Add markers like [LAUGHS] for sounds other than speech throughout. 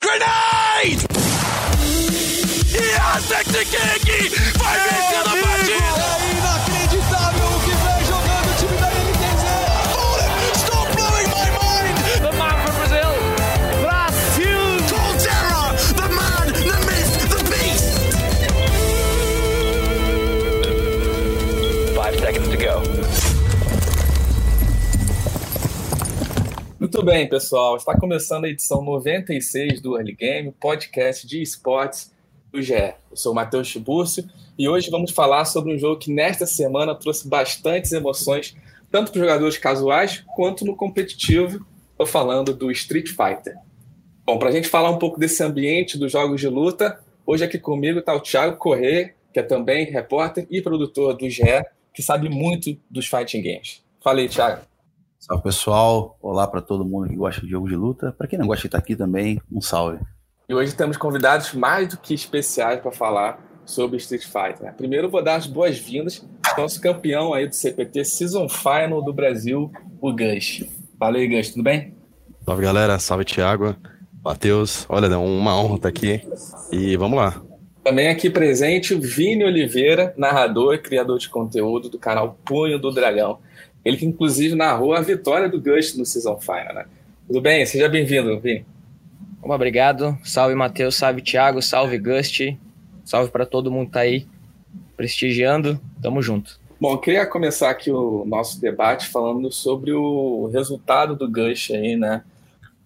Grenade! E a Kiki vai Muito bem, pessoal. Está começando a edição 96 do Early Game, podcast de esportes do GE. Eu sou o Matheus Tiburcio e hoje vamos falar sobre um jogo que nesta semana trouxe bastantes emoções, tanto para os jogadores casuais quanto no competitivo. Estou falando do Street Fighter. Bom, para a gente falar um pouco desse ambiente dos jogos de luta, hoje aqui comigo está o Thiago Corrêa, que é também repórter e produtor do GE, que sabe muito dos fighting games. Fala aí, Thiago. Salve pessoal, olá para todo mundo que gosta de jogo de luta. Para quem não gosta de estar aqui também, um salve. E hoje temos convidados mais do que especiais para falar sobre Street Fighter. né? Primeiro vou dar as boas-vindas ao nosso campeão aí do CPT Season Final do Brasil, o Gus. Fala aí, Gus, tudo bem? Salve galera, salve Thiago, Matheus, olha, é uma honra estar aqui e vamos lá. Também aqui presente o Vini Oliveira, narrador e criador de conteúdo do canal Punho do Dragão. Ele que inclusive narrou a vitória do Gus no Season Final, né? Tudo bem? Seja bem-vindo, Vini. Obrigado. Salve Matheus, salve Thiago, salve Gust. Salve para todo mundo que tá aí prestigiando. Tamo junto. Bom, eu queria começar aqui o nosso debate falando sobre o resultado do Gush aí, né?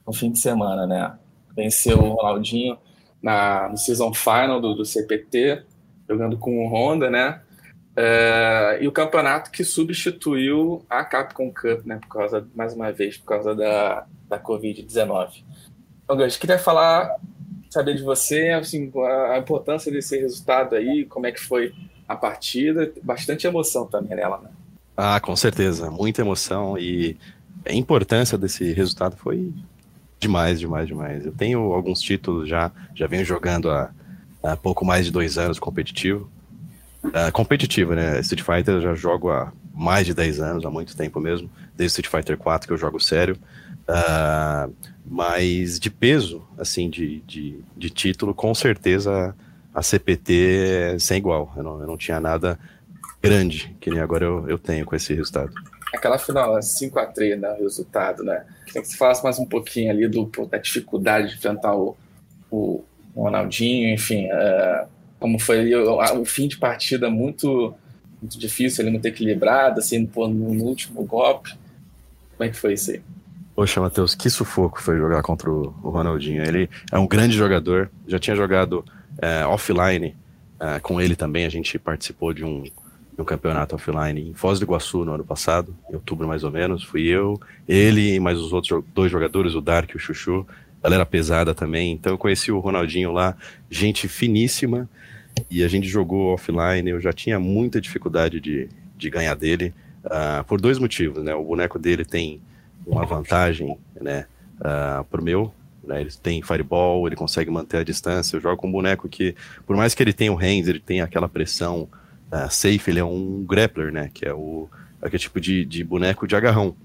No fim de semana, né? Venceu o Ronaldinho na, no season final do, do CPT, jogando com o Honda, né? É, e o campeonato que substituiu a Capcom Cup, né? Por causa, mais uma vez, por causa da, da Covid-19. Então, Gush, queria falar, saber de você, assim, a, a importância desse resultado aí, como é que foi a partida, bastante emoção também nela, né? Ah, com certeza, muita emoção e a importância desse resultado foi demais, demais, demais. Eu tenho alguns títulos já, já venho jogando há, há pouco mais de dois anos competitivo. Uh, competitivo, né? Street Fighter eu já jogo há mais de 10 anos, há muito tempo mesmo, desde Street Fighter 4 que eu jogo sério. Uh, mas de peso, assim, de, de, de título, com certeza a CPT é sem igual. Eu não, eu não tinha nada grande, que nem agora eu, eu tenho com esse resultado. Aquela final 5x3, né? O resultado, né? Queria que você falasse mais um pouquinho ali do, da dificuldade de enfrentar o, o Ronaldinho, enfim, uh, como foi o, fim de partida muito, muito difícil, ele muito equilibrado, assim, pô, no, último golpe. Como é que foi isso aí? Poxa, Matheus, que sufoco foi jogar contra o, Ronaldinho. Ele é um grande jogador, já tinha jogado é, offline é, com ele também. A gente participou de um, de um, campeonato offline em Foz do Iguaçu no ano passado, em outubro mais ou menos. Fui eu, ele e mais os outros dois jogadores, o Dark e o Chuchu. Galera pesada também. Então eu conheci o Ronaldinho lá, gente finíssima. E a gente jogou offline. Eu já tinha muita dificuldade de, de ganhar dele. Uh, por dois motivos, né? O boneco dele tem uma vantagem, né, uh, pro meu, né, ele tem fireball, ele consegue manter a distância, eu jogo com um boneco que, por mais que ele tenha o hands, ele tenha aquela pressão uh, safe, ele é um grappler, né, que é o aquele tipo de, de boneco de agarrão.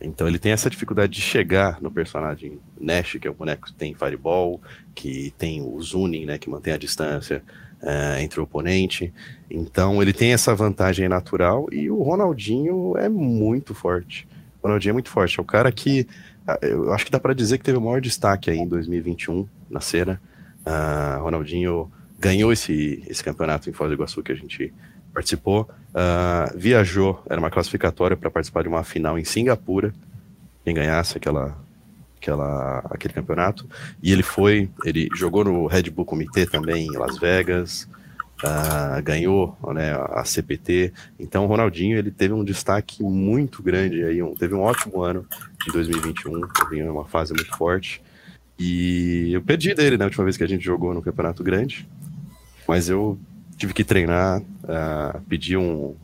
Então ele tem essa dificuldade de chegar no personagem Nash, que é o boneco que tem fireball, que tem o Zunin, né, que mantém a distância uh, entre o oponente. Então ele tem essa vantagem natural e o Ronaldinho é muito forte. O Ronaldinho é muito forte. É o cara que eu acho que dá para dizer que teve o maior destaque aí em 2021 na cena. Uh, Ronaldinho ganhou esse, esse campeonato em Foz do Iguaçu que a gente participou. Uh, viajou, era uma classificatória para participar de uma final em Singapura. Quem ganhasse aquela, aquela, aquele campeonato. E ele foi, ele jogou no Red Bull Comitê também em Las Vegas. Uh, ganhou né, a CPT. Então, o Ronaldinho ele teve um destaque muito grande aí, um, teve um ótimo ano em 2021, teve uma fase muito forte. E eu perdi dele na última vez que a gente jogou no Campeonato Grande, mas eu tive que treinar, uh, pedi um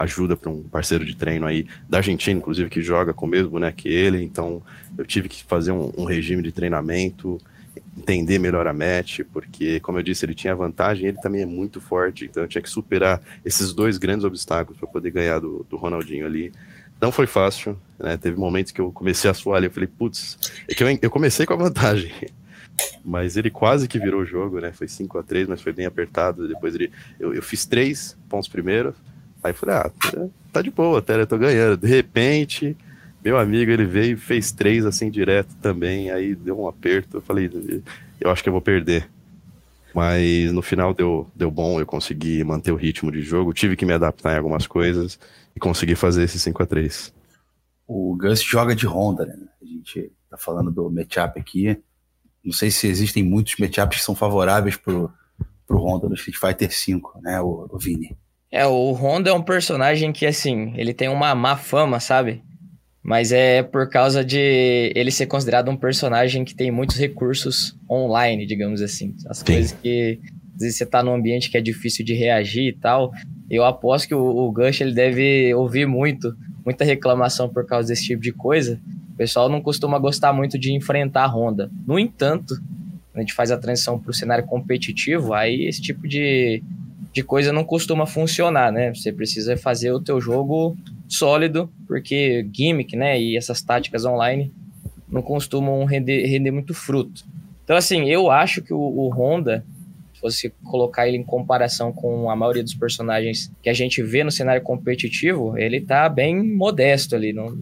ajuda para um parceiro de treino aí da Argentina, inclusive que joga com o mesmo né, que ele. Então, eu tive que fazer um, um regime de treinamento entender melhor a match, porque, como eu disse, ele tinha vantagem, ele também é muito forte, então eu tinha que superar esses dois grandes obstáculos para poder ganhar do, do, Ronaldinho ali. Não foi fácil, né? Teve momentos que eu comecei a suar ali, eu falei, putz, é que eu, eu comecei com a vantagem. [LAUGHS] mas ele quase que virou o jogo, né? Foi 5 a 3 mas foi bem apertado. Depois ele. Eu, eu fiz três pontos primeiro. Aí falei, ah, tá de boa, até eu tô ganhando. De repente, meu amigo, ele veio e fez três assim direto também. Aí deu um aperto. Eu falei, eu acho que eu vou perder. Mas no final deu, deu bom, eu consegui manter o ritmo de jogo, tive que me adaptar em algumas coisas e consegui fazer esse 5 a 3 O Gus joga de Honda, né? A gente tá falando do matchup aqui. Não sei se existem muitos matchups que são favoráveis pro, pro Honda no Street Fighter V, né, o, o Vini? É, o Honda é um personagem que, assim, ele tem uma má fama, sabe? Mas é por causa de ele ser considerado um personagem que tem muitos recursos online, digamos assim. As Sim. coisas que às vezes você tá num ambiente que é difícil de reagir e tal. Eu aposto que o, o Gush ele deve ouvir muito, muita reclamação por causa desse tipo de coisa. O pessoal não costuma gostar muito de enfrentar a Honda. No entanto, quando a gente faz a transição para o cenário competitivo, aí esse tipo de, de coisa não costuma funcionar, né? Você precisa fazer o teu jogo sólido, porque gimmick, né, e essas táticas online não costumam render, render muito fruto. Então, assim, eu acho que o, o Honda, se você colocar ele em comparação com a maioria dos personagens que a gente vê no cenário competitivo, ele tá bem modesto ali. Não,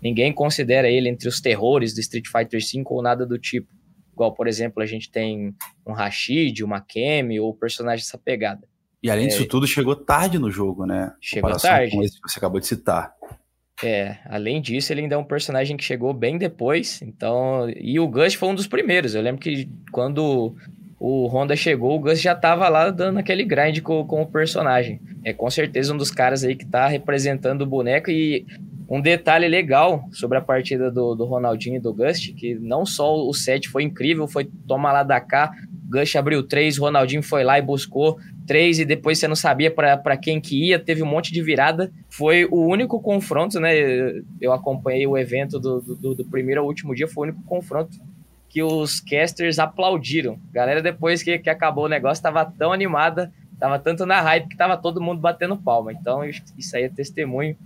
ninguém considera ele entre os terrores do Street Fighter V ou nada do tipo. Igual, por exemplo, a gente tem um Rashid, uma Kemi ou personagem dessa pegada. E além disso é, tudo, chegou tarde no jogo, né? Chegou tarde. Com esse que você acabou de citar. É, além disso, ele ainda é um personagem que chegou bem depois. Então, e o Gus foi um dos primeiros. Eu lembro que quando o Honda chegou, o Gus já tava lá dando aquele grind com, com o personagem. É com certeza um dos caras aí que tá representando o boneco. E um detalhe legal sobre a partida do, do Ronaldinho e do Gust, que não só o set foi incrível, foi tomar lá da cá, Gush abriu três, Ronaldinho foi lá e buscou três, e depois você não sabia para quem que ia, teve um monte de virada. Foi o único confronto, né? Eu acompanhei o evento do, do, do primeiro ao último dia, foi o único confronto que os casters aplaudiram. Galera, depois que, que acabou o negócio, tava tão animada, tava tanto na hype que tava todo mundo batendo palma. Então, isso aí é testemunho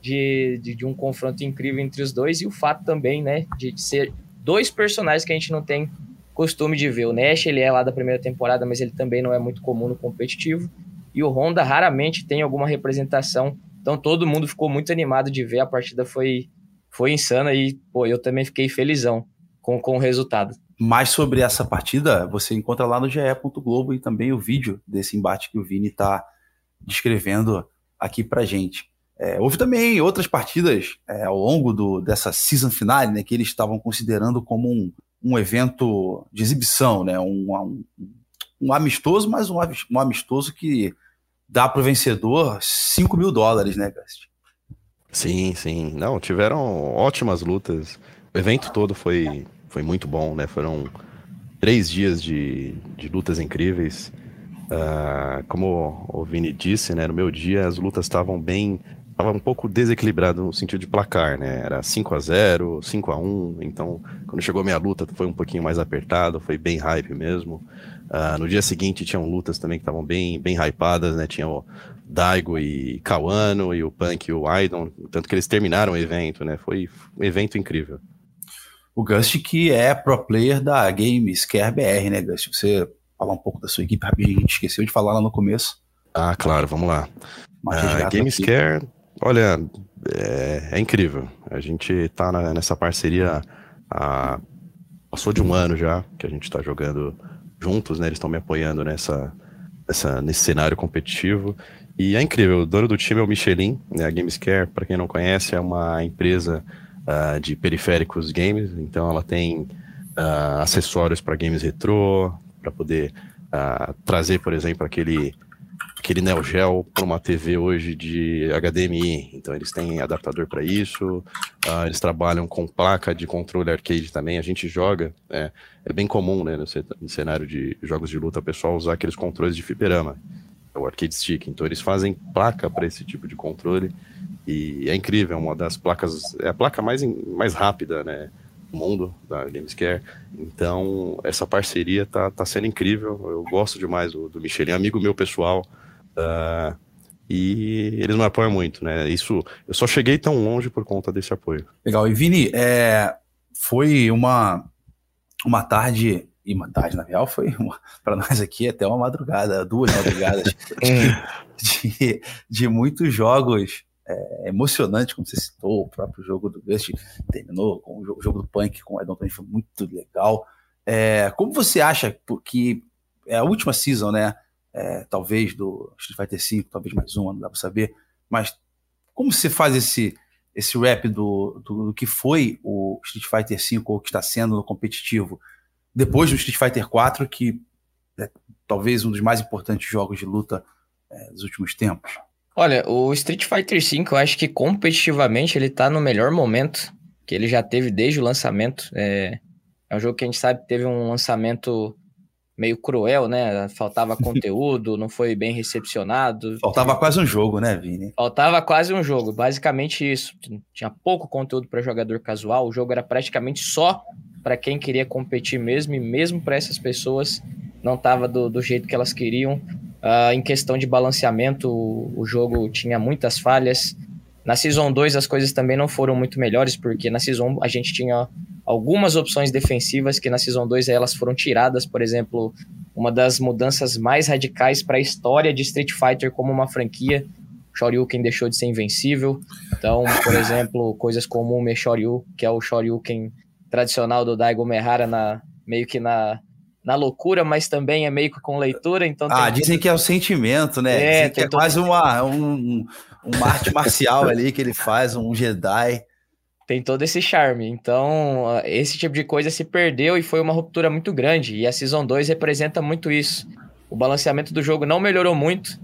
de, de, de, um confronto incrível entre os dois e o fato também, né, de ser dois personagens que a gente não tem costume de ver. O Nash, ele é lá da primeira temporada, mas ele também não é muito comum no competitivo. E o Honda raramente tem alguma representação. Então todo mundo ficou muito animado de ver. A partida foi, foi insana e, pô, eu também fiquei felizão com, com o resultado. Mais sobre essa partida, você encontra lá no ge.globo e também o vídeo desse embate que o Vini está descrevendo aqui pra gente. É, houve também outras partidas é, ao longo do, dessa season finale, né, que eles estavam considerando como um, um evento de exibição, né? Um, um, um amistoso, mas um, um amistoso que dá para o vencedor 5 mil dólares, né, Gast? Sim, sim. Não, tiveram ótimas lutas. O evento todo foi, foi muito bom, né? Foram três dias de, de lutas incríveis. Uh, como o Vini disse, né? No meu dia as lutas estavam bem estava um pouco desequilibrado no sentido de placar, né? Era 5 a 0 5 a 1 então quando chegou a minha luta foi um pouquinho mais apertado, foi bem hype mesmo. Uh, no dia seguinte tinham lutas também que estavam bem, bem hypadas, né? Tinha o Daigo e Kawano e o Punk e o Aidon, tanto que eles terminaram o evento, né? Foi um evento incrível. O Gust que é pro player da Games Care BR, né, Gust? Você falar um pouco da sua equipe rapidinho, a gente esqueceu de falar lá no começo. Ah, claro, vamos lá. Uh, Games Care Olha, é, é, incrível. A gente tá na, nessa parceria há, passou de um ano já que a gente está jogando juntos, né? Eles estão me apoiando nessa, nessa, nesse cenário competitivo. E é incrível. O dono do time é o Michelin, né? A Gamescare, para quem não conhece, é uma empresa uh, de periféricos games. Então ela tem uh, acessórios para games retrô, para poder uh, trazer, por exemplo, aquele aquele Neo Geo para uma TV hoje de HDMI. Então eles têm adaptador para isso. Uh, eles trabalham com placa de controle arcade também. A gente joga. É, é bem comum, né, no, cenário de jogos de luta, o pessoal usar aqueles controles de fliperama, o arcade stick. Então eles fazem placa para esse tipo de controle. E é incrível, é uma das placas, é a placa mais, mais rápida, né? do mundo da Gamescare. Então, essa parceria tá, tá sendo incrível. Eu gosto demais do, do Michelin, amigo meu pessoal. Uh, e eles me apoiam muito, né? Isso, eu só cheguei tão longe por conta desse apoio. Legal. E Vini, é, foi uma, uma tarde e uma tarde, na real, foi [LAUGHS] para nós aqui até uma madrugada, duas madrugadas de, [LAUGHS] de, de, muitos jogos é, emocionantes, como você citou, o próprio jogo do Gust terminou com o jogo, o jogo do Punk com o Edon também foi muito legal. É, como você acha que é a última season, né? É, talvez do Street Fighter V, talvez mais uma, não dá para saber, mas como você faz esse esse rap do, do, do, que foi o Street Fighter V ou que está sendo no competitivo depois do Street Fighter 4, que é talvez um dos mais importantes jogos de luta é, dos últimos tempos? Olha, o Street Fighter V, eu acho que competitivamente ele tá no melhor momento que ele já teve desde o lançamento. É, é um jogo que a gente sabe que teve um lançamento meio cruel, né? Faltava [LAUGHS] conteúdo, não foi bem recepcionado. Faltava quase um jogo, né, Vini? Faltava quase um jogo, basicamente isso. Tinha pouco conteúdo para jogador casual, o jogo era praticamente só para quem queria competir mesmo, e mesmo para essas pessoas não estava do, do, jeito que elas queriam. Uh, em questão de balanceamento, o, o, jogo tinha muitas falhas. Na Season 2 as coisas também não foram muito melhores, porque na Season 1 a gente tinha algumas opções defensivas que na Season 2 elas foram tiradas, por exemplo, uma das mudanças mais radicais para a história de Street Fighter como uma franquia, Shoryuken deixou de ser invencível. Então, por [LAUGHS] exemplo, coisas como o Meshoryu, que é o Shoryuken tradicional do Daigo Mehara na meio que na na loucura, mas também é meio que com leitura, então... Ah, dizem que é o sentimento, né? É, dizem que é quase uma, um, uma arte marcial ali que ele faz, um Jedi. Tem todo esse charme. Então, esse tipo de coisa se perdeu e foi uma ruptura muito grande. E a Season 2 representa muito isso. O balanceamento do jogo não melhorou muito.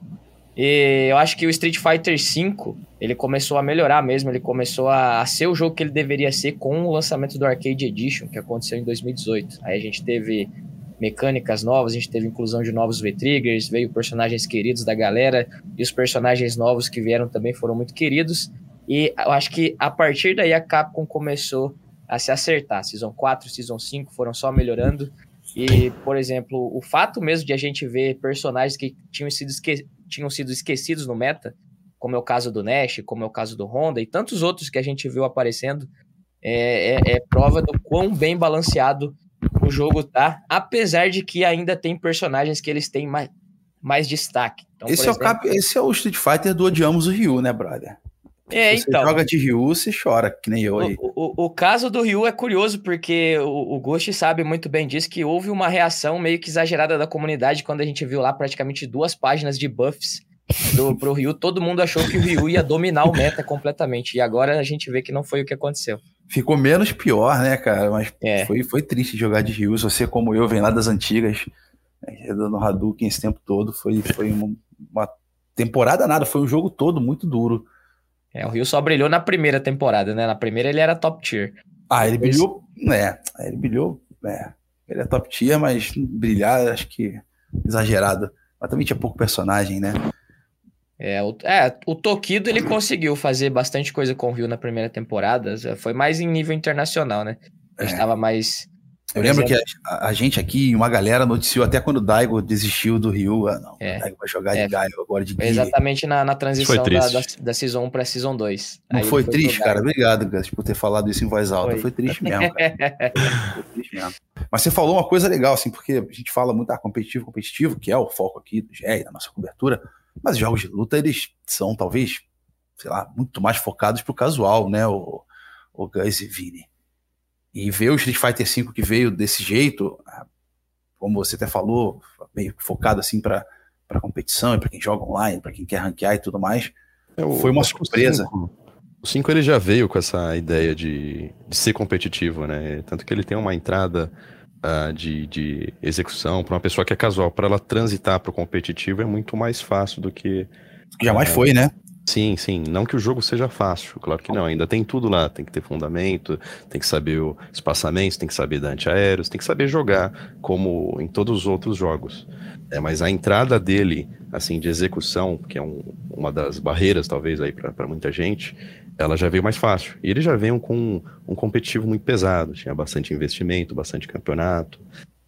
E eu acho que o Street Fighter V, ele começou a melhorar mesmo, ele começou a, ser o jogo que ele deveria ser com o lançamento do Arcade Edition, que aconteceu em 2018. Aí a gente teve mecânicas novas, a gente teve inclusão de novos V-Triggers, veio personagens queridos da galera, e os personagens novos que vieram também foram muito queridos. E eu acho que a partir daí a Capcom começou a se acertar. Season 4, Season 5 foram só melhorando. E, por exemplo, o fato mesmo de a gente ver personagens que tinham sido esque tinham sido esquecidos no meta, como é o caso do Nash, como é o caso do Honda e tantos outros que a gente viu aparecendo, é, é, é prova do quão bem balanceado o jogo tá, apesar de que ainda tem personagens que eles têm mais, mais destaque. Então, esse, exemplo, é o cap... esse é o Street Fighter do Odiamos o Ryu, né, brother? É, você então. joga de Ryu, você chora, que nem eu aí. O, o, o caso do Ryu é curioso, porque o, o Ghost sabe muito bem disso, que houve uma reação meio que exagerada da comunidade quando a gente viu lá praticamente duas páginas de buffs do, pro Ryu. Todo mundo achou que o Ryu ia dominar o meta completamente, e agora a gente vê que não foi o que aconteceu. Ficou menos pior, né, cara? Mas é. foi, foi triste jogar de Ryu. Você, como eu, vem lá das antigas, né, dando Hadouken esse tempo todo, foi, foi uma, uma temporada nada, foi um jogo todo muito duro. É, o Rio só brilhou na primeira temporada, né? Na primeira ele era top tier. Ah, ele Depois... brilhou, né? Ele brilhou, é. Ele é top tier, mas brilhar, acho que exagerado. Mas também tinha pouco personagem, né? É, o, é, o Tokido ele conseguiu fazer bastante coisa com o Rio na primeira temporada. Foi mais em nível internacional, né? Gente é. tava mais eu lembro que a, a, gente aqui, uma galera noticiou até quando o Daigo desistiu do Ryu. Ah, não, é. o Daigo vai jogar é. de Gaio agora de Guia. Exatamente na, na transição da, da, da, Season 1 pra Season 2. Não foi, foi triste, cara? Obrigado, Gus, por ter falado isso em voz alta. Foi, foi triste [LAUGHS] mesmo, foi triste mesmo. Mas você falou uma coisa legal, assim, porque a gente fala muito ah, competitivo, competitivo, que é o foco aqui do GE, da nossa cobertura, mas os jogos de luta, eles são, talvez, sei lá, muito mais focados pro casual, né, o, o Gus e Vini. E ver o Street Fighter V que veio desse jeito, ah, como você até falou, meio focado assim para para competição e para quem joga online, para quem quer ranquear e tudo mais, é, foi uma surpresa. O 5 ele já veio com essa ideia de, de ser competitivo, né? Tanto que ele tem uma entrada uh, de, de execução para uma pessoa que é casual, para ela transitar para o competitivo é muito mais fácil do que. Jamais uh, foi, né? Sim, sim. Não que o jogo seja fácil, claro que não. Ainda tem tudo lá. Tem que ter fundamento, tem que saber o espaçamento, tem que saber dar antiaéreos, tem que saber jogar como em todos os outros jogos. É, mas a entrada dele, assim, de execução, que é um, uma das barreiras, talvez, aí para muita gente, ela já veio mais fácil. E ele já veio com um competitivo muito pesado. Tinha bastante investimento, bastante campeonato.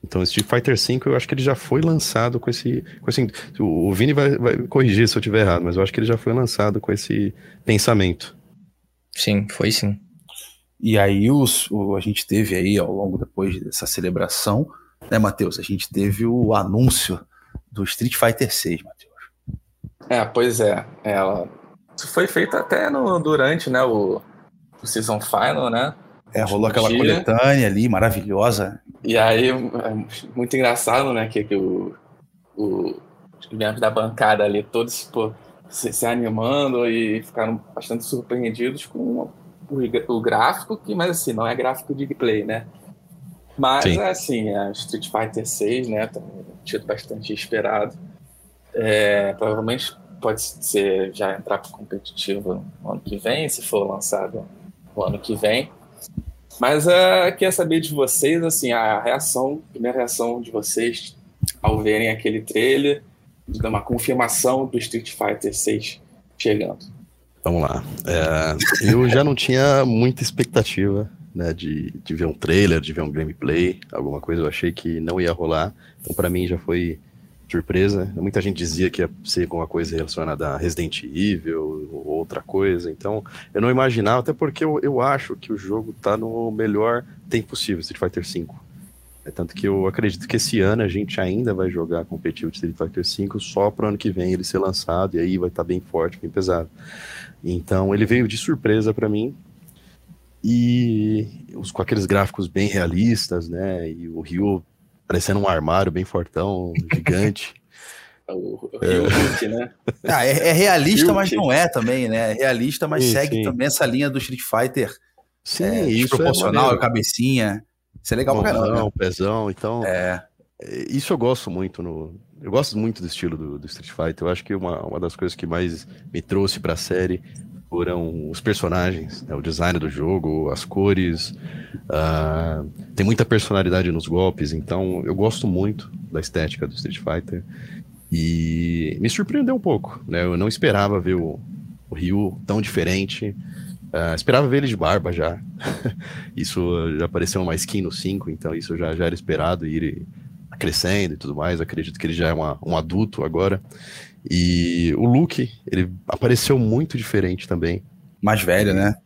Então, Street Fighter V, eu acho que ele já foi lançado com esse. Com esse o Vini vai, vai corrigir se eu estiver errado, mas eu acho que ele já foi lançado com esse pensamento. Sim, foi sim. E aí os, o, a gente teve aí, ao longo depois dessa celebração, né, Matheus? A gente teve o anúncio do Street Fighter 6, Matheus. É, pois é. Ela isso foi feito até no, durante né, o, o Season Final, né? É, rolou aquela dia. coletânea ali, maravilhosa. E aí, é muito engraçado, né? Que, que o, o, os membros da bancada ali, todos pô, se, se, animando e ficaram bastante surpreendidos com o, o, gráfico, que, mas assim, não é gráfico de gameplay, né? Mas, Sim. assim, a Street Fighter 6, né? Tá tido bastante esperado. É, provavelmente pode ser já entrar para competitivo no ano que vem, se for lançado no ano que vem. Mas uh, queria saber de vocês, assim, a reação, a primeira reação de vocês ao verem aquele trailer, de uma confirmação do Street Fighter 6 chegando. Vamos lá. É, eu já não tinha muita expectativa né, de, de ver um trailer, de ver um gameplay, alguma coisa. Eu achei que não ia rolar. Então, para mim, já foi surpresa. Muita gente dizia que ia ser alguma coisa relacionada a Resident Evil ou outra coisa. Então, eu não imaginava, até porque eu, eu acho que o jogo tá no melhor tempo possível, Street Fighter V. É tanto que eu acredito que esse ano a gente ainda vai jogar competitivo de Street Fighter V só pro ano que vem ele ser lançado e aí vai estar tá bem forte, bem pesado. Então, ele veio de surpresa para mim. E os, com aqueles gráficos bem realistas, né? E o Ryu parecendo um armário bem fortão, [LAUGHS] gigante. o, o é. né? [LAUGHS] Ah, é, é realista, mas não é também, né? É realista, mas sim, segue sim. também essa linha do Street Fighter. Sim, é, isso proporcional, é cabecinha. Isso é legal Mãozão, pra caramba. pezão, então. É. Isso eu gosto muito no. Eu gosto muito do estilo do, do Street Fighter. Eu acho que uma, uma das coisas que mais me trouxe pra série foram os personagens, né, o design do jogo, as cores. Uh, tem muita personalidade nos golpes, então eu gosto muito da estética do Street Fighter. E me surpreendeu um pouco, né? Eu não esperava ver o, o Ryu tão diferente. Uh, esperava ver ele de barba já. [LAUGHS] isso já apareceu uma skin no 5, então isso já, já era esperado ir crescendo e tudo mais. Acredito que ele já é uma, um adulto agora. E o Luke, ele apareceu muito diferente também. Mais velho, né?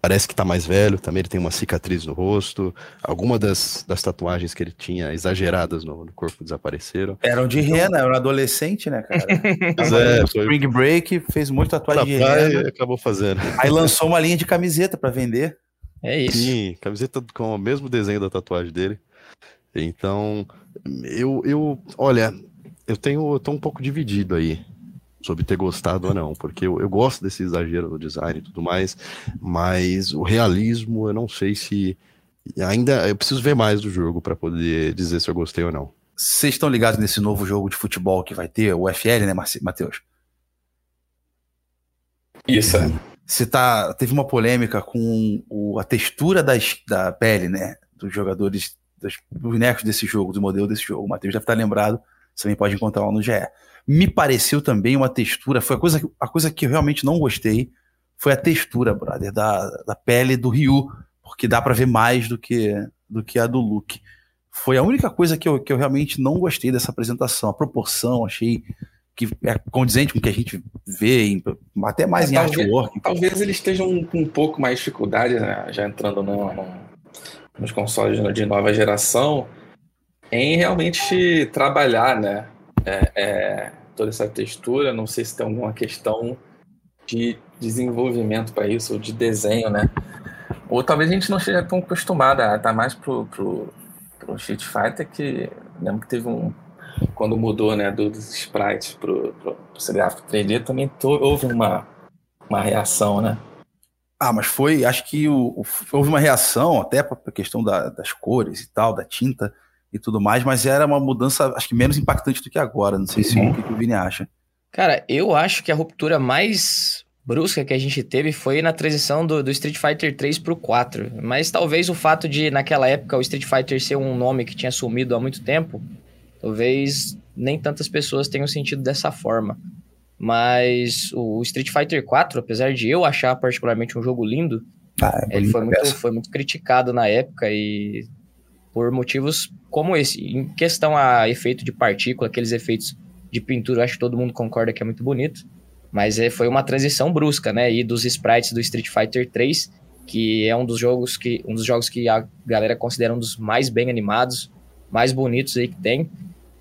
Parece que tá mais velho, também ele tem uma cicatriz no rosto. Algumas das, das tatuagens que ele tinha exageradas no, no corpo desapareceram. Eram de então... rena, era um adolescente, né, cara? [LAUGHS] Mas é, foi... Spring Break fez muito tatuagem de rena. acabou fazendo. Aí lançou uma linha de camiseta para vender. É isso. Sim, camiseta com o mesmo desenho da tatuagem dele. Então, eu, eu olha, eu tenho, eu tô um pouco dividido aí sobre ter gostado ou não, porque eu, eu, gosto desse exagero no design e tudo mais, mas o realismo eu não sei se ainda eu preciso ver mais do jogo para poder dizer se eu gostei ou não. Vocês estão ligados nesse novo jogo de futebol que vai ter, o FL, né, Matheus? Isso. Você tá, teve uma polêmica com o, a textura das, da pele, né, dos jogadores, dos bonecos desse jogo, do modelo desse jogo. O Matheus deve estar lembrado você também pode encontrar lá no GE. Me pareceu também uma textura, foi a coisa, a coisa que eu realmente não gostei, foi a textura, brother, da, da pele do Ryu, porque dá para ver mais do que, do que a do Luke. Foi a única coisa que eu, que eu realmente não gostei dessa apresentação. A proporção, achei que é condizente com o que a gente vê, em, até mais é, em talvez, artwork. Talvez eles estejam com um pouco mais de dificuldade, né, já entrando no, no, nos consoles de nova geração, em realmente trabalhar, né? É, é, toda essa textura. Não sei se tem alguma questão de desenvolvimento para isso, ou de desenho, né? Ou talvez a gente não esteja tão acostumado a estar mais pro, pro, pro Street Fighter, que lembro que teve um. Quando mudou né, dos sprites pro, pro, pro gráfico 3D, também houve uma, uma reação, né? Ah, mas foi, acho que o, o, houve uma reação até para a questão da, das cores e tal, da tinta, e tudo mais, mas era uma mudança, acho que menos impactante do que agora. Não sei se uhum. o que o Vini acha. Cara, eu acho que a ruptura mais brusca que a gente teve foi na transição do, do Street Fighter 3 pro 4. Mas talvez o fato de, naquela época, o Street Fighter ser um nome que tinha sumido há muito tempo, talvez nem tantas pessoas tenham sentido dessa forma. Mas o Street Fighter 4, apesar de eu achar particularmente um jogo lindo, ah, é ele foi muito, foi muito criticado na época e por motivos como esse. Em questão a efeito de partícula, aqueles efeitos de pintura, acho que todo mundo concorda que é muito bonito. Mas é, foi uma transição brusca, né? E dos sprites do Street Fighter 3, que é um dos jogos que um dos jogos que a galera considera um dos mais bem animados, mais bonitos aí que tem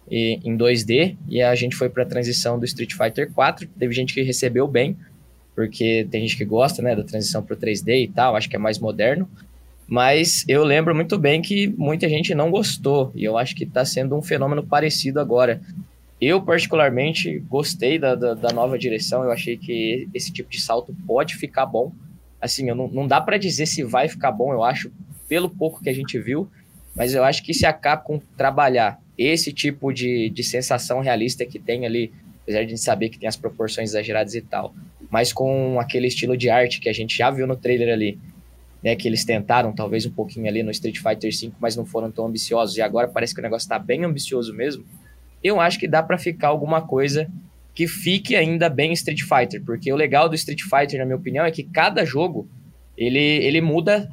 e, em 2D. E a gente foi para a transição do Street Fighter 4. Teve gente que recebeu bem, porque tem gente que gosta, né, da transição para o 3D e tal, acho que é mais moderno. Mas eu lembro muito bem que muita gente não gostou, e eu acho que está sendo um fenômeno parecido agora. Eu, particularmente, gostei da, da, da, nova direção, eu achei que esse tipo de salto pode ficar bom. Assim, eu não, não dá para dizer se vai ficar bom, eu acho, pelo pouco que a gente viu, mas eu acho que se a Capcom trabalhar esse tipo de, de sensação realista que tem ali, apesar de saber que tem as proporções exageradas e tal, mas com aquele estilo de arte que a gente já viu no trailer ali, né, que eles tentaram talvez um pouquinho ali no Street Fighter V, mas não foram tão ambiciosos, e agora parece que o negócio está bem ambicioso mesmo, eu acho que dá para ficar alguma coisa que fique ainda bem Street Fighter, porque o legal do Street Fighter, na minha opinião, é que cada jogo ele, ele muda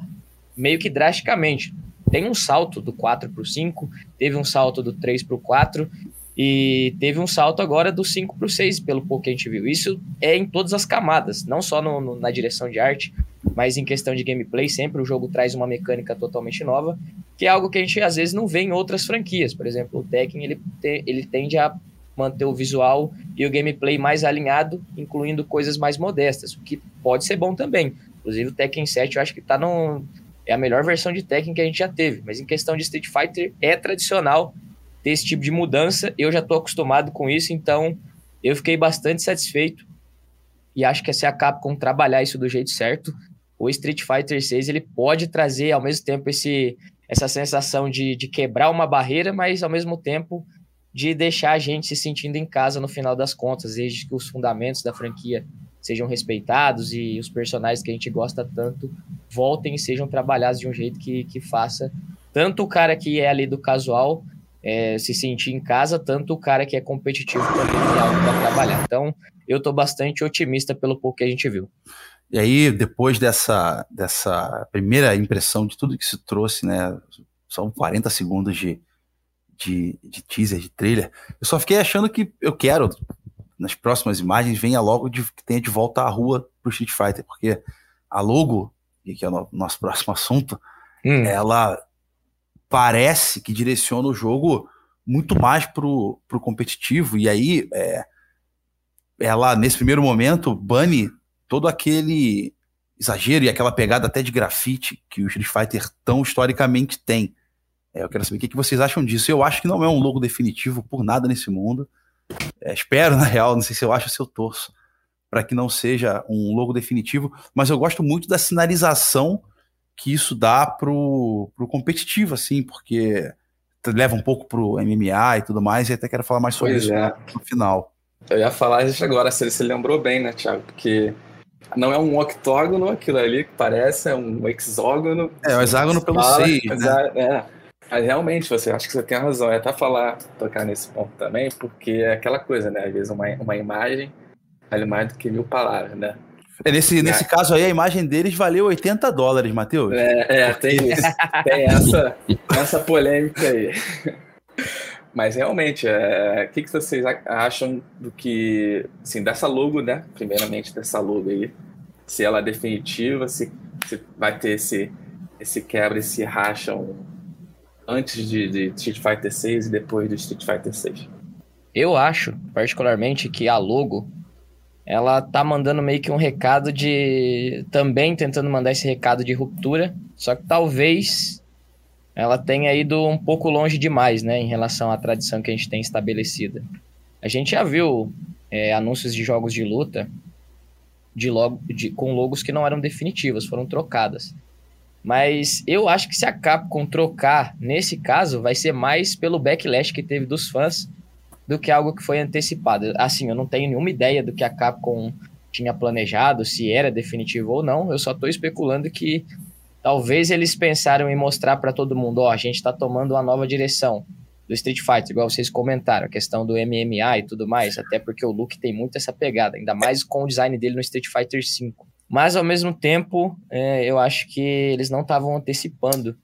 meio que drasticamente. Tem um salto do 4 para o 5, teve um salto do 3 para o 4, e teve um salto agora do 5 para o 6, pelo pouco que a gente viu. Isso é em todas as camadas, não só no, no, na direção de arte, mas em questão de gameplay, sempre o jogo traz uma mecânica totalmente nova, que é algo que a gente às vezes não vê em outras franquias. Por exemplo, o Tekken ele, te, ele tende a manter o visual e o gameplay mais alinhado, incluindo coisas mais modestas, o que pode ser bom também. Inclusive o Tekken 7 eu acho que está no é a melhor versão de Tekken que a gente já teve, mas em questão de Street Fighter é tradicional ter esse tipo de mudança. Eu já estou acostumado com isso, então eu fiquei bastante satisfeito e acho que se a Capcom trabalhar isso do jeito certo, o Street Fighter 6 ele pode trazer ao mesmo tempo esse, essa sensação de, de quebrar uma barreira, mas ao mesmo tempo de deixar a gente se sentindo em casa no final das contas, desde que os fundamentos da franquia sejam respeitados e os personagens que a gente gosta tanto voltem e sejam trabalhados de um jeito que, que faça tanto o cara que é ali do casual é, se sentir em casa, tanto o cara que é competitivo também tem algo para trabalhar. Então, eu estou bastante otimista pelo pouco que a gente viu. E aí, depois dessa, dessa primeira impressão de tudo que se trouxe, né? São 40 segundos de, de, de teaser, de trailer. Eu só fiquei achando que eu quero, nas próximas imagens, venha logo de, que tenha de volta à rua pro Street Fighter, porque a logo, que é o nosso próximo [LAUGHS] assunto, hum. ela parece que direciona o jogo muito mais pro, pro competitivo, e aí é, ela, nesse primeiro momento, bane todo aquele exagero e aquela pegada até de grafite que o Street Fighter tão historicamente tem. É, eu quero saber o que, vocês acham disso. Eu acho que não é um logo definitivo por nada nesse mundo. É, espero, [LAUGHS] na real, não sei se eu acho ou se eu torço, para que não seja um logo definitivo, mas eu gosto muito da sinalização que isso dá pro, pro competitivo, assim, porque leva um pouco pro MMA e tudo mais, e até quero falar mais sobre pois isso é. no final. Eu ia falar isso agora, se ele se lembrou bem, né, Thiago? Porque não é um octógono aquilo ali que parece, é um hexógono. É, um hexágono pelo seis, né? É, mas realmente, você acha que você tem razão. É até falar, tocar nesse ponto também, porque é aquela coisa, né? Às vezes uma, uma imagem vale mais do que mil palavras, né? É, nesse, é. nesse caso aí, a imagem deles valeu 80 dólares, Matheus. É, é tem isso. tem essa, essa polêmica aí. Mas realmente, é, o que, que vocês acham do que, assim, dessa logo, né? Primeiramente dessa logo aí, se ela é definitiva, se, se vai ter esse, esse quebra, esse racham antes de, de Street Fighter 6 e depois do Street Fighter 6? Eu acho, particularmente, que a logo ela tá mandando meio que um recado de. também tentando mandar esse recado de ruptura, só que talvez ela tenha ido um pouco longe demais, né, em relação à tradição que a gente tem estabelecida. A gente já viu é, anúncios de jogos de luta de logo, de, com logos que não eram definitivas, foram trocadas. Mas eu acho que se a Capcom trocar, nesse caso, vai ser mais pelo backlash que teve dos fãs do que algo que foi antecipado. Assim, eu não tenho nenhuma ideia do que a Capcom tinha planejado, se era definitivo ou não. Eu só estou especulando que talvez eles pensaram em mostrar para todo mundo, ó, oh, a gente está tomando uma nova direção do Street Fighter, igual vocês comentaram, a questão do MMA e tudo mais, até porque o Luke tem muito essa pegada, ainda mais com o design dele no Street Fighter V. Mas ao mesmo tempo, é, eu acho que eles não estavam antecipando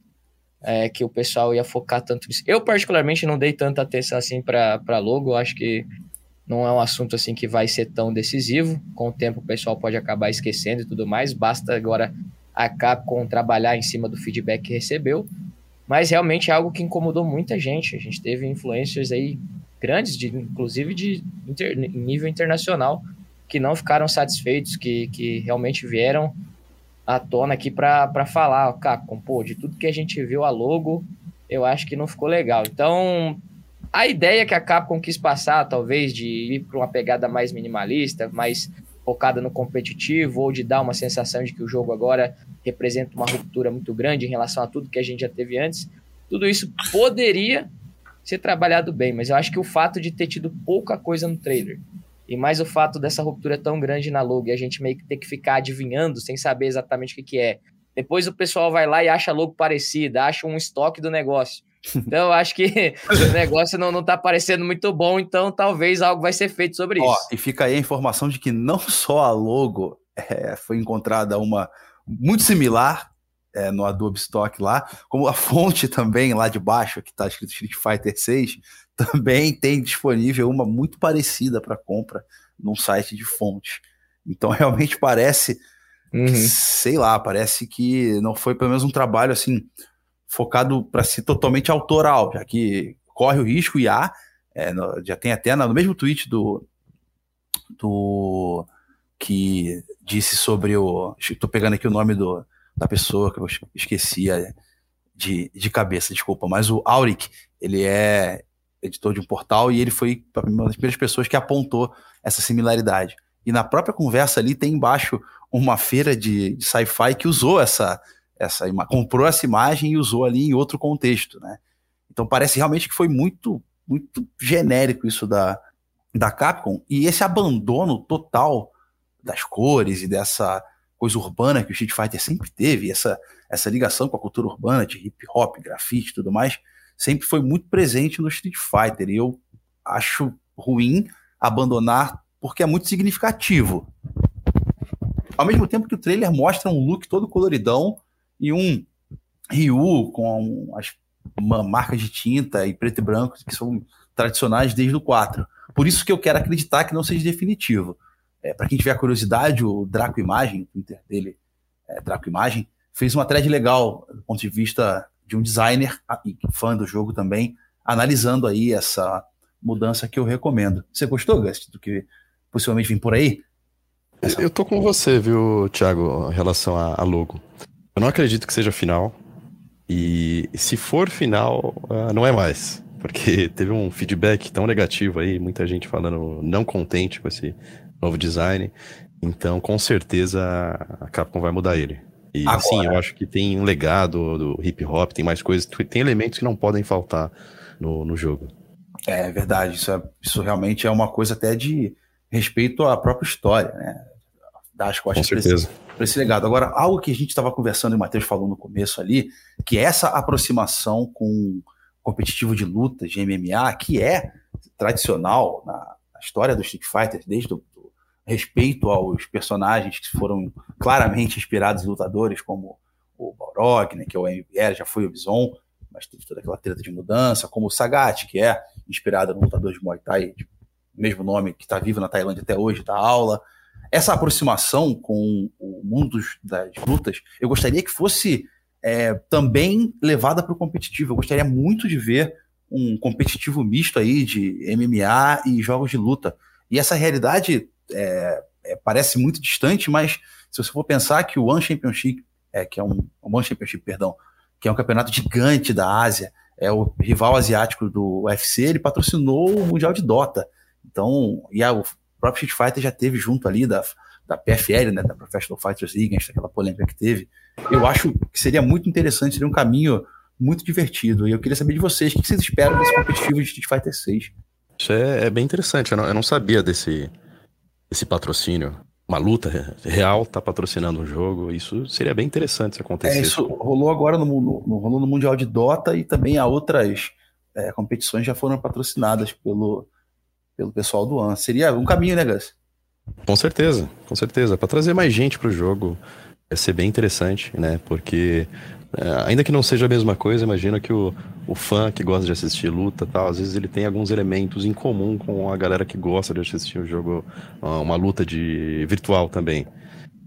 é, que o pessoal ia focar tanto nisso. Eu, particularmente, não dei tanta atenção assim para logo, eu acho que não é um assunto assim que vai ser tão decisivo. Com o tempo, o pessoal pode acabar esquecendo e tudo mais. Basta agora a Capcom trabalhar em cima do feedback que recebeu. mas realmente é algo que incomodou muita gente. A gente teve influencers aí grandes, de, inclusive de inter, nível internacional, que não ficaram satisfeitos, que, que realmente vieram à tona aqui para falar, Capcom, pô, de tudo que a gente viu a logo, eu acho que não ficou legal. Então, a ideia que a Capcom quis passar, talvez, de ir para uma pegada mais minimalista, mais focada no competitivo, ou de dar uma sensação de que o jogo agora representa uma ruptura muito grande em relação a tudo que a gente já teve antes, tudo isso poderia ser trabalhado bem, mas eu acho que o fato de ter tido pouca coisa no trailer, e mais o fato dessa ruptura tão grande na logo e a gente meio que ter que ficar adivinhando sem saber exatamente o que, que é. Depois o pessoal vai lá e acha logo parecida, acha um estoque do negócio. Então eu acho que [LAUGHS] o negócio não, não tá parecendo muito bom, então talvez algo vai ser feito sobre Ó, isso. E fica aí a informação de que não [LAUGHS] só a logo é, foi encontrada uma muito similar é, no Adobe Stock lá, como a fonte [LAUGHS] também lá de baixo, que está escrito Street Fighter 6, também tem disponível uma muito parecida para compra num site de fonte. Então realmente parece, uhum. sei lá, parece que não foi pelo menos um trabalho assim focado para ser totalmente autoral, já que corre o risco e há, é, no, já tem até no mesmo tweet do, do que disse sobre o. Estou pegando aqui o nome do, da pessoa que eu esqueci de, de cabeça, desculpa, mas o Auric, ele é editor de um portal e ele foi uma das primeiras pessoas que apontou essa similaridade. E na própria conversa ali tem embaixo uma feira de, de sci-fi que usou essa, essa comprou essa imagem e usou ali em outro contexto, né? Então parece realmente que foi muito muito genérico isso da, da Capcom e esse abandono total das cores e dessa coisa urbana que o Street Fighter sempre teve, essa essa ligação com a cultura urbana de hip hop, grafite e tudo mais, sempre foi muito presente no Street Fighter. E eu acho ruim abandonar porque é muito significativo. Ao mesmo tempo que o trailer mostra um look todo coloridão e um Ryu com as uma marca de tinta e preto e branco que são tradicionais desde o 4. Por isso que eu quero acreditar que não seja definitivo. É, Para quem tiver curiosidade, o Draco Imagem, o Twitter dele, é, Draco Imagem, fez uma thread legal do ponto de vista de um designer e fã do jogo também, analisando aí essa mudança que eu recomendo. Você gostou, Gust, do que possivelmente vem por aí? Essa... Eu tô com você, viu, Thiago, em relação a logo. Eu não acredito que seja final. E se for final, uh, não é mais. Porque [LAUGHS] teve um feedback tão negativo aí, muita gente falando não contente com esse novo design. Então, com certeza, a Capcom vai mudar ele. E Agora... sim, eu acho que tem um legado do hip hop, tem mais coisas, tem elementos que não podem faltar no, no jogo. É verdade, isso, é, isso realmente é uma coisa até de respeito à própria história, né? Das costas Com certeza para esse legado. Agora, algo que a gente estava conversando e o Matheus falou no começo ali, que é essa aproximação com competitivo de luta, de MMA, que é tradicional na, história do Street Fighter, desde o respeito aos personagens que foram claramente inspirados em lutadores, como o Balrog, né, que é o MBL, já foi o Bison, mas teve toda aquela treta de mudança, como o Sagat, que é inspirado no lutador de Muay Thai, de mesmo nome, que está vivo na Tailândia até hoje, da aula essa aproximação com o mundo das lutas, eu gostaria que fosse é, também levada para o competitivo. Eu gostaria muito de ver um competitivo misto aí de MMA e jogos de luta. E essa realidade é, é, parece muito distante, mas se você for pensar que o One Championship, é, que é um One Championship, perdão, que é um campeonato gigante da Ásia, é o rival asiático do UFC, ele patrocinou o Mundial de Dota. Então, e a, o próprio Street Fighter já teve junto ali da, da PFL, né, da Professional Fighters League, aquela polêmica que teve. Eu acho que seria muito interessante, seria um caminho muito divertido. E eu queria saber de vocês, o que vocês esperam desse competitivo de Street Fighter 6? Isso é, é bem interessante, eu não, eu não, sabia desse, desse patrocínio. Uma luta real tá patrocinando um jogo, isso seria bem interessante se acontecer. É, isso rolou agora no, no, no, rolou no Mundial de Dota e também há outras é, competições já foram patrocinadas pelo, pelo pessoal do AN. Seria um caminho, né, Gus? Com certeza, com certeza. Para trazer mais gente para o jogo, ia ser bem interessante, né? Porque, é, ainda que não seja a mesma coisa, imagina que o, o fã que gosta de assistir luta tal, às vezes ele tem alguns elementos em comum com a galera que gosta de assistir um jogo, uma luta de virtual também.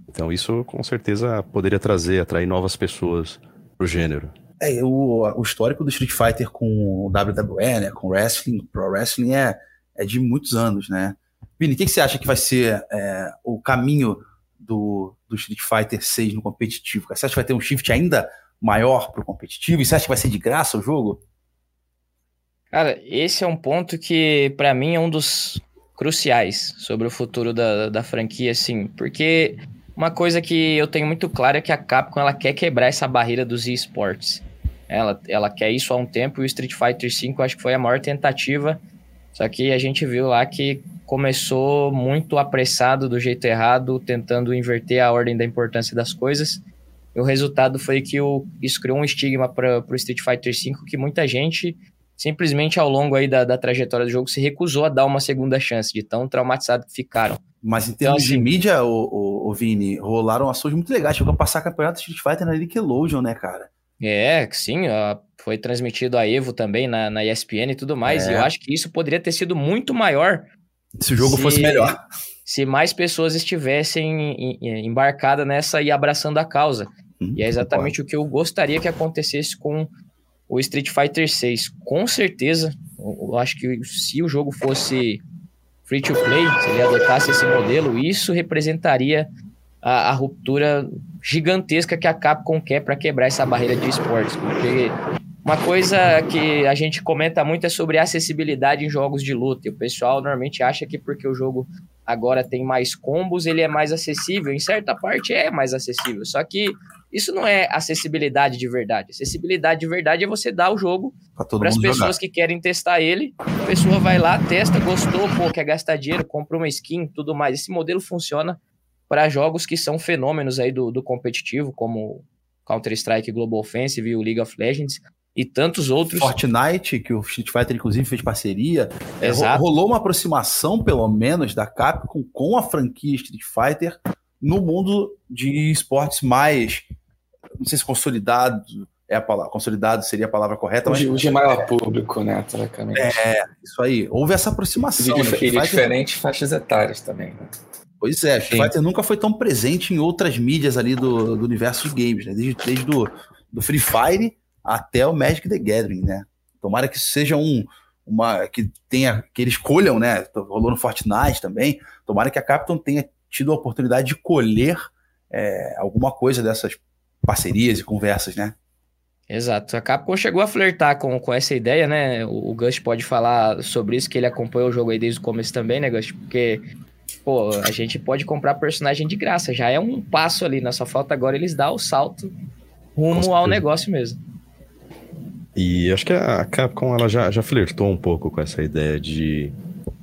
Então isso com certeza poderia trazer, atrair novas pessoas pro gênero. É, o, o histórico do Street Fighter com o WWE, né, com wrestling, pro wrestling é, é de muitos anos, né? Vini, o que, que você acha que vai ser é, o caminho do, do Street Fighter 6 no competitivo? Você acha que vai ter um shift ainda maior pro competitivo? E você acha que vai ser de graça o jogo? Cara, esse é um ponto que, para mim, é um dos cruciais sobre o futuro da, da franquia, assim, porque uma coisa que eu tenho muito claro é que a Capcom ela quer quebrar essa barreira dos esportes. Ela, ela quer isso há um tempo e o Street Fighter V acho que foi a maior tentativa. Só que a gente viu lá que começou muito apressado, do jeito errado, tentando inverter a ordem da importância das coisas. E o resultado foi que o, isso criou um estigma para o Street Fighter V que muita gente simplesmente ao longo aí da, da trajetória do jogo se recusou a dar uma segunda chance, de tão traumatizado que ficaram. Mas em termos então, assim, de mídia, o, o, o, Vini, rolaram ações muito legais. Chegou a passar campeonato Street Fighter na Nickelodeon, né, cara? É, sim, foi transmitido a Evo também na, na ESPN e tudo mais. É. E eu acho que isso poderia ter sido muito maior se o jogo se, fosse melhor. [LAUGHS] Se mais pessoas estivessem embarcadas nessa e abraçando a causa. Hum, e é exatamente o que eu gostaria que acontecesse com o Street Fighter 6, com certeza, eu acho que se o jogo fosse free to play, se ele adotasse esse modelo, isso representaria a, a ruptura gigantesca que a Capcom quer para quebrar essa barreira de esportes. Porque uma coisa que a gente comenta muito é sobre acessibilidade em jogos de luta. E o pessoal normalmente acha que porque o jogo agora tem mais combos, ele é mais acessível. Em certa parte é mais acessível. Só que isso não é acessibilidade de verdade. Acessibilidade de verdade é você dar o jogo para as pessoas jogar. que querem testar ele. A pessoa vai lá, testa, gostou, pô, quer gastar dinheiro, compra uma skin, tudo mais. Esse modelo funciona para jogos que são fenômenos aí do, do competitivo, como Counter-Strike Global Offensive e o League of Legends e tantos outros. Fortnite, que o Street Fighter inclusive fez parceria. É, Exato. Rolou uma aproximação, pelo menos, da Capcom com a franquia Street Fighter no mundo de esportes mais não sei se consolidado é a palavra, consolidado seria a palavra correta. mas, de maior público, né, teoricamente. É, isso aí. Houve essa aproximação. E, de, né? e de diferentes faixas etárias também, né? Pois é, Street Fighter nunca foi tão presente em outras mídias ali do, do universo de games, né? Desde, desde do, do Free Fire até o Magic the Gathering, né? Tomara que isso seja um, uma que tenha que eles colham, né? Rolou no Fortnite também. Tomara que a Capcom tenha tido a oportunidade de colher é, alguma coisa dessas parcerias e conversas, né? Exato. A Capcom chegou a flertar com, com essa ideia, né? O, o Gus pode falar sobre isso, que ele acompanhou o jogo aí desde o começo também, né, Gus? Porque, pô, a gente pode comprar personagem de graça, já é um passo ali, na sua falta agora eles dão o salto rumo ao negócio mesmo. E acho que a Capcom ela já, já flertou um pouco com essa ideia de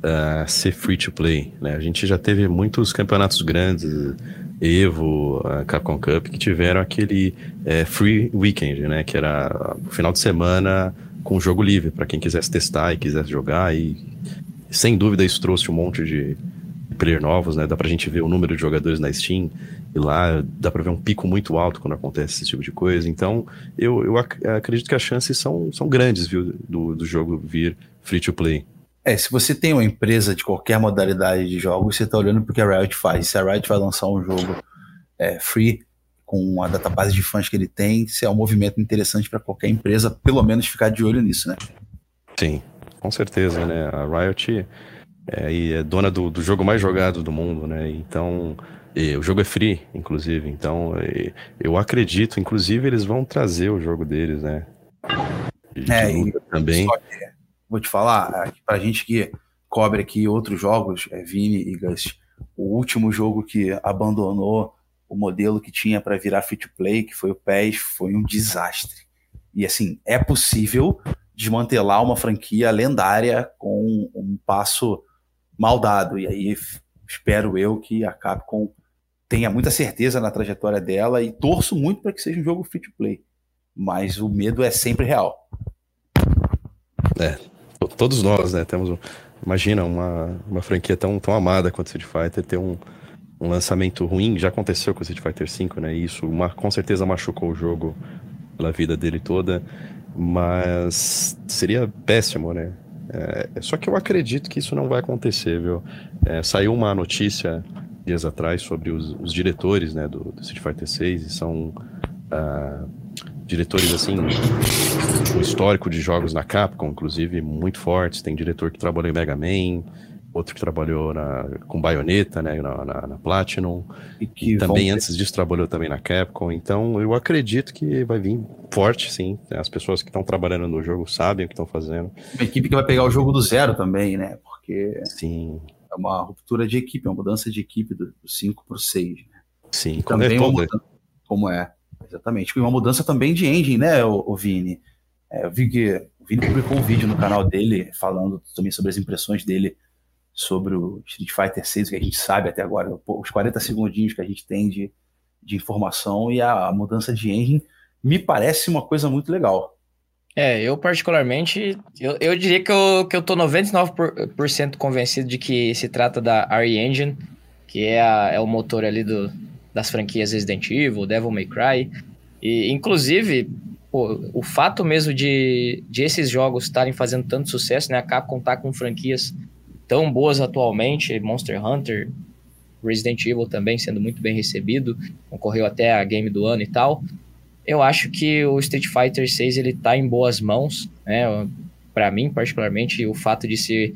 uh, ser free to play, né? A gente já teve muitos campeonatos grandes Evo, a Capcom Cup, que tiveram aquele é, free weekend, né? Que era o final de semana com jogo livre para quem quisesse testar e quisesse jogar. E sem dúvida isso trouxe um monte de player novos, né? Dá pra gente ver o número de jogadores na Steam e lá dá pra ver um pico muito alto quando acontece esse tipo de coisa. Então eu, eu ac acredito que as chances são, são grandes, viu, do, do jogo vir free to play. É, se você tem uma empresa de qualquer modalidade de jogos, você está olhando porque a Riot faz. Se a Riot vai lançar um jogo é, free com a database de fãs que ele tem, isso é um movimento interessante para qualquer empresa, pelo menos ficar de olho nisso, né? Sim, com certeza, né? A Riot é, é dona do, do, jogo mais jogado do mundo, né? Então, o jogo é free, inclusive. Então, eu acredito, inclusive, eles vão trazer o jogo deles, né? De é, e também. Só que vou te falar, pra gente que cobre aqui outros jogos, é Vini e Gus, o último jogo que abandonou o modelo que tinha para virar free to play, que foi o PES, foi um desastre. E assim, é possível desmantelar uma franquia lendária com um passo mal dado. E aí espero eu que a Capcom tenha muita certeza na trajetória dela e torço muito para que seja um jogo free to play. Mas o medo é sempre real. É, todos nós, né? Temos. Imagina uma, uma franquia tão, tão amada quanto Street Fighter ter um, um lançamento ruim. Já aconteceu com o Street Fighter V, né? Isso uma, com certeza machucou o jogo pela vida dele toda. Mas seria péssimo, né? É, só que eu acredito que isso não vai acontecer, viu? É, saiu uma notícia dias atrás sobre os, os diretores né, do, do Street Fighter 6 e são. Uh, diretores assim, um histórico de jogos na Capcom, inclusive, muito fortes. Tem diretor que trabalhou em Mega Man, outro que trabalhou na, com Bayonetta, né, na, na, na Platinum, e que e também antes disso trabalhou também na Capcom. Então eu acredito que vai vir forte, sim. As pessoas que estão trabalhando no jogo sabem o que estão fazendo. Uma equipe que vai pegar o jogo do zero também, né? Porque sim. é uma ruptura de equipe, é uma mudança de equipe do 5 para o 6. Né? Sim, também é uma mudança, como é. Exatamente. E uma mudança também de engine, né, o, o Vini? É, eu vi que o Vini publicou um vídeo no canal dele falando também sobre as impressões dele sobre o Street Fighter 6, que a gente sabe até agora, os 40 segundinhos que a gente tem de, de informação e a, a mudança de engine me parece uma coisa muito legal. É, eu particularmente, eu, eu diria que eu, que eu tô 99% convencido de que se trata da RE Engine, que é, a, é o motor ali do, das franquias Resident Evil, Devil May Cry, e inclusive, pô, o fato mesmo de, de esses jogos estarem fazendo tanto sucesso, né, a Capcom tá com franquias tão boas atualmente, Monster Hunter, Resident Evil também sendo muito bem recebido, concorreu até a game do ano e tal. Eu acho que o Street Fighter 6 ele tá em boas mãos, né? Para mim, particularmente, o fato de ser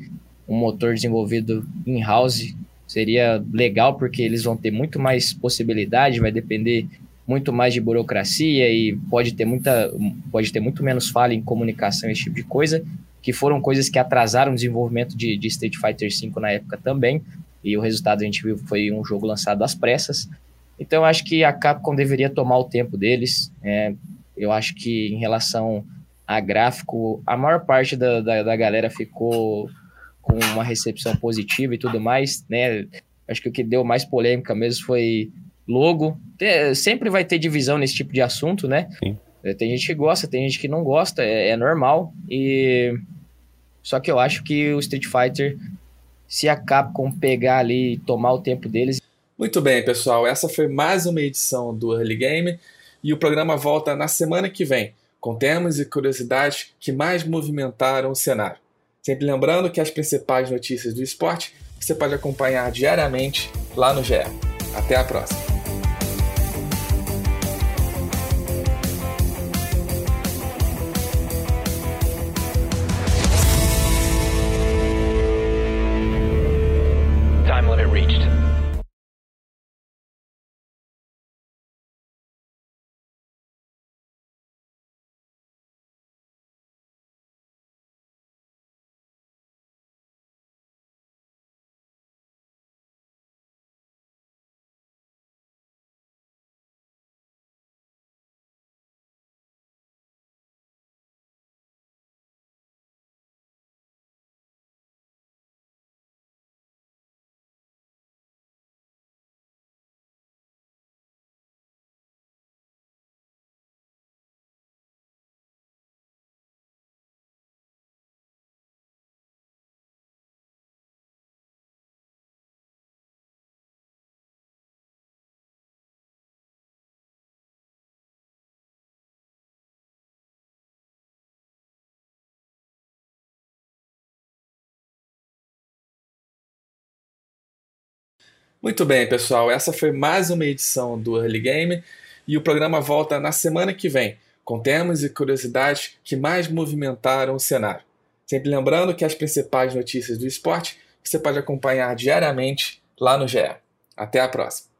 um motor desenvolvido in-house seria legal porque eles vão ter muito mais possibilidade, vai depender muito mais de burocracia e pode ter muita pode ter muito menos falha em comunicação esse tipo de coisa que foram coisas que atrasaram o desenvolvimento de, de Street Fighter V na época também, e o resultado a gente viu foi um jogo lançado às pressas. Então acho que a Capcom deveria tomar o tempo deles. É, eu acho que em relação a gráfico, a maior parte da, da, da, galera ficou com uma recepção positiva e tudo mais, né? Acho que o que deu mais polêmica mesmo foi logo. sempre vai ter divisão nesse tipo de assunto, né? Sim. Tem gente que gosta, tem gente que não gosta, é, é normal. E só que eu acho que o Street Fighter, se a Capcom pegar ali e tomar o tempo deles. Muito bem, pessoal. Essa foi mais uma edição do Early Game e o programa volta na semana que vem, com temas e curiosidades que mais movimentaram o cenário. Sempre lembrando que as principais notícias do esporte você pode acompanhar diariamente lá no GE. Até a próxima! Muito bem, pessoal. Essa foi mais uma edição do Early Game e o programa volta na semana que vem com temas e curiosidades que mais movimentaram o cenário. Sempre lembrando que as principais notícias do esporte você pode acompanhar diariamente lá no GE. Até a próxima!